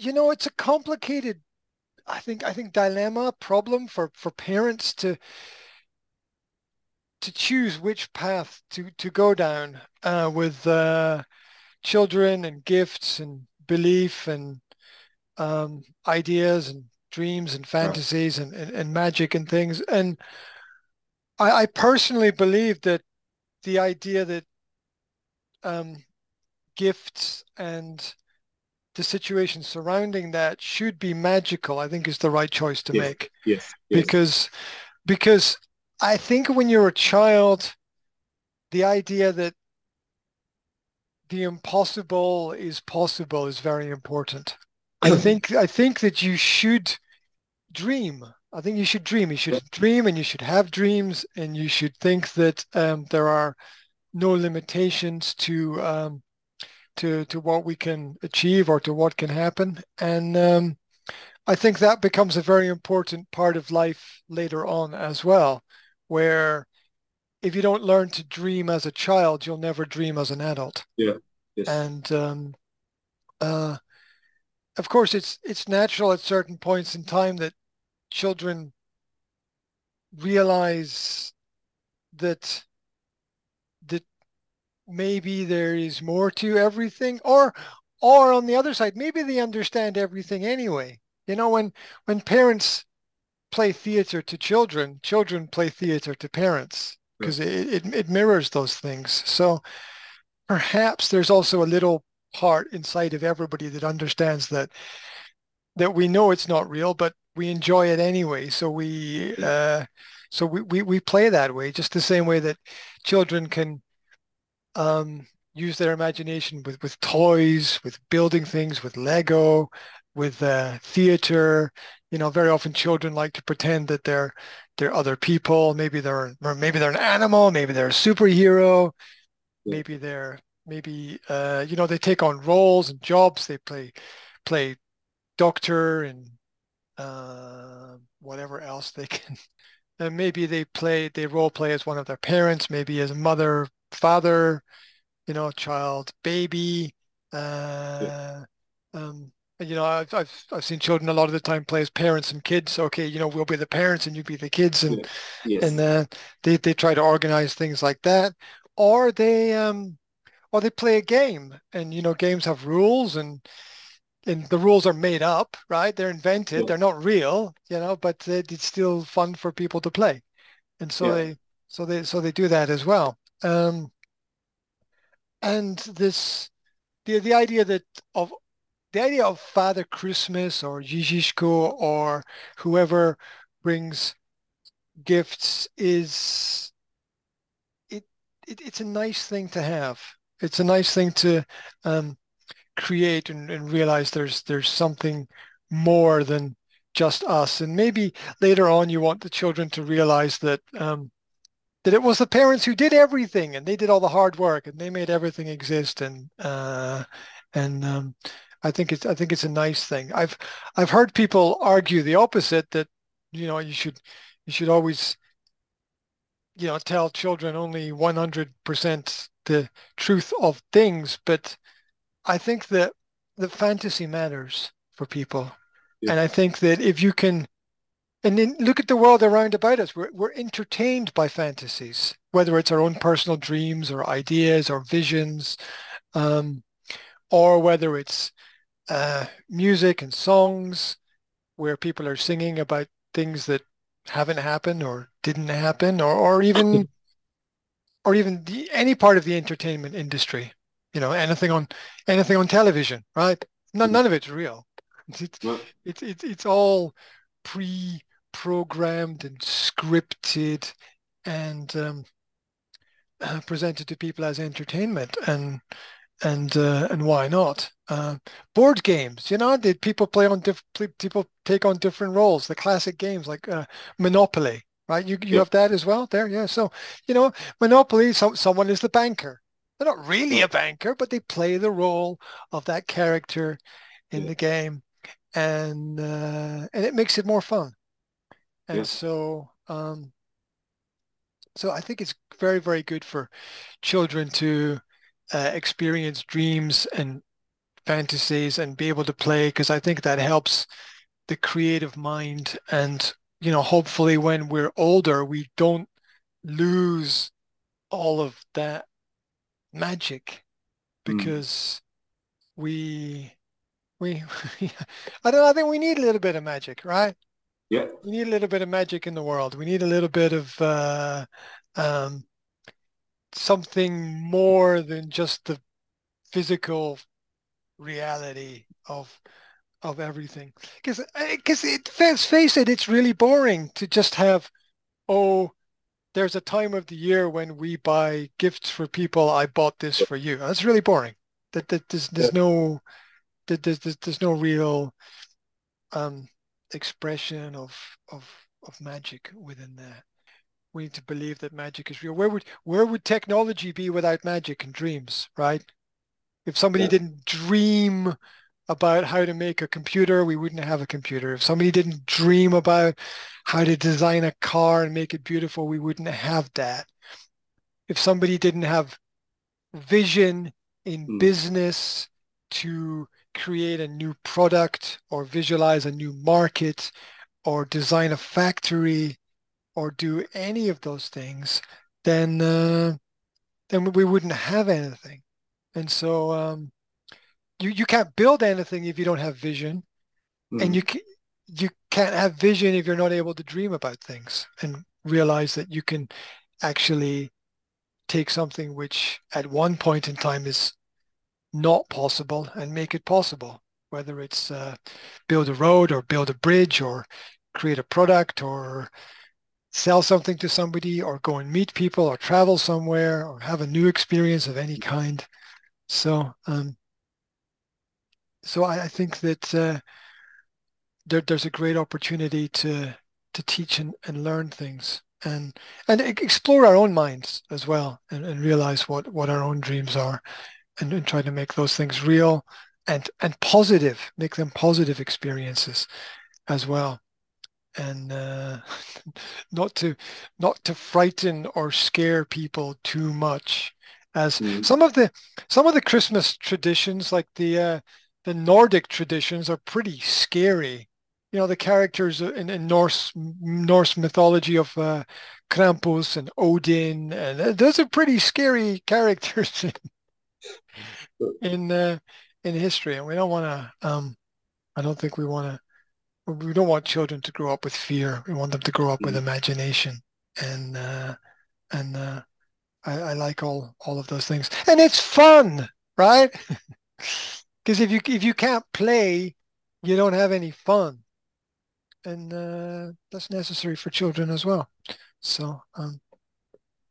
you know, it's a complicated, I think, I think dilemma problem for for parents to to choose which path to to go down uh, with uh, children and gifts and belief and um, ideas and dreams and fantasies and, and, and magic and things. And I, I personally believe that the idea that um, gifts and the situation surrounding that should be magical, I think is the right choice to yes, make. Yes, yes. Because because I think when you're a child, the idea that the impossible is possible is very important. I think I think that you should dream. I think you should dream. You should dream, and you should have dreams, and you should think that um, there are no limitations to um, to to what we can achieve or to what can happen. And um, I think that becomes a very important part of life later on as well, where if you don't learn to dream as a child, you'll never dream as an adult. Yeah. Yes. And um, uh, of course, it's it's natural at certain points in time that children realize that that maybe there is more to everything, or or on the other side, maybe they understand everything anyway. You know, when when parents play theater to children, children play theater to parents because it, it, it mirrors those things. So perhaps there's also a little part inside of everybody that understands that that we know it's not real, but we enjoy it anyway. So we uh, so we, we we play that way, just the same way that children can um, use their imagination with with toys, with building things, with Lego, with uh, theater. You know, very often children like to pretend that they're they're other people. Maybe they're maybe they're an animal. Maybe they're a superhero. Maybe they're maybe uh, you know they take on roles and jobs. They play play doctor and uh, whatever else they can. And maybe they play they role play as one of their parents. Maybe as a mother, father, you know, child, baby. Uh, yeah. um, and, you know, I've, I've I've seen children a lot of the time play as parents and kids. Okay, you know, we'll be the parents and you be the kids, and yes. and uh, they they try to organize things like that, or they um or they play a game and you know games have rules and and the rules are made up right they're invented yeah. they're not real you know but it's still fun for people to play and so yeah. they so they so they do that as well um and this the the idea that of the idea of father christmas or Ježiško or whoever brings gifts is it, it it's a nice thing to have it's a nice thing to um, create and, and realize there's there's something more than just us. And maybe later on you want the children to realize that um, that it was the parents who did everything and they did all the hard work and they made everything exist. And uh, and um, I think it's I think it's a nice thing. I've I've heard people argue the opposite that you know you should you should always you know tell children only 100% the truth of things, but I think that the fantasy matters for people. Yeah. And I think that if you can, and then look at the world around about us, we're, we're entertained by fantasies, whether it's our own personal dreams or ideas or visions, um, or whether it's uh, music and songs where people are singing about things that haven't happened or didn't happen or, or even or even the, any part of the entertainment industry. You know, anything on anything on television, right? None, none of it's real. It's it's, it's, it's, all pre-programmed and scripted and um, uh, presented to people as entertainment and and uh, and why not? Uh, board games, you know, did people play on diff- people take on different roles? The classic games like uh, Monopoly, right? You you have that as well there, yeah. So you know, Monopoly, so, someone is the banker. They're not really a banker, but they play the role of that character in yeah. the game, and uh, and it makes it more fun. And yeah. so um, so I think it's very very good for children to uh, experience dreams and fantasies and be able to play because I think that helps the creative mind and you know hopefully when we're older we don't lose all of that magic Mm. because we we I don't know, I think we need a little bit of magic, right? Yeah. We need a little bit of magic in the world. We need a little bit of uh, um, something more than just the physical reality of of everything. Because because it let's face it, it's really boring to just have oh there's a time of the year when we buy gifts for people. I bought this for you. That's really boring. That, that there's, there's no that there's, there's there's no real um expression of of of magic within there. We need to believe that magic is real. Where would where would technology be without magic and dreams, right? If somebody Yeah. didn't dream about how to make a computer, we wouldn't have a computer. If somebody didn't dream about how to design a car and make it beautiful, we wouldn't have that. If somebody didn't have vision in Mm. business to create a new product or visualize a new market or design a factory or do any of those things, then uh, then we wouldn't have anything. And so um, you you can't build anything if you don't have vision, and Mm. you can, you can't have vision if you're not able to dream about things and realize that you can actually take something which at one point in time is not possible and make it possible, whether it's uh, build a road or build a bridge or create a product or sell something to somebody or go and meet people or travel somewhere or have a new experience of any kind. So, um, so I, I think that uh, there, there's a great opportunity to to teach and, and learn things and and explore our own minds as well and, and realize what, what our own dreams are and, and try to make those things real and and positive, make them positive experiences as well. And uh, not to not to frighten or scare people too much as Mm. some of the some of the Christmas traditions like the uh, the Nordic traditions are pretty scary. You know, the characters in, in Norse Norse mythology of uh, Krampus and Odin, and uh, those are pretty scary characters in uh, in history, and we don't want to. Um, I don't think we want to. We don't want children to grow up with fear. We want them to grow up with Mm. imagination, and uh, and uh, I, I like all all of those things, and it's fun, right? Because if you if you can't play, you don't have any fun, and uh, that's necessary for children as well. So um,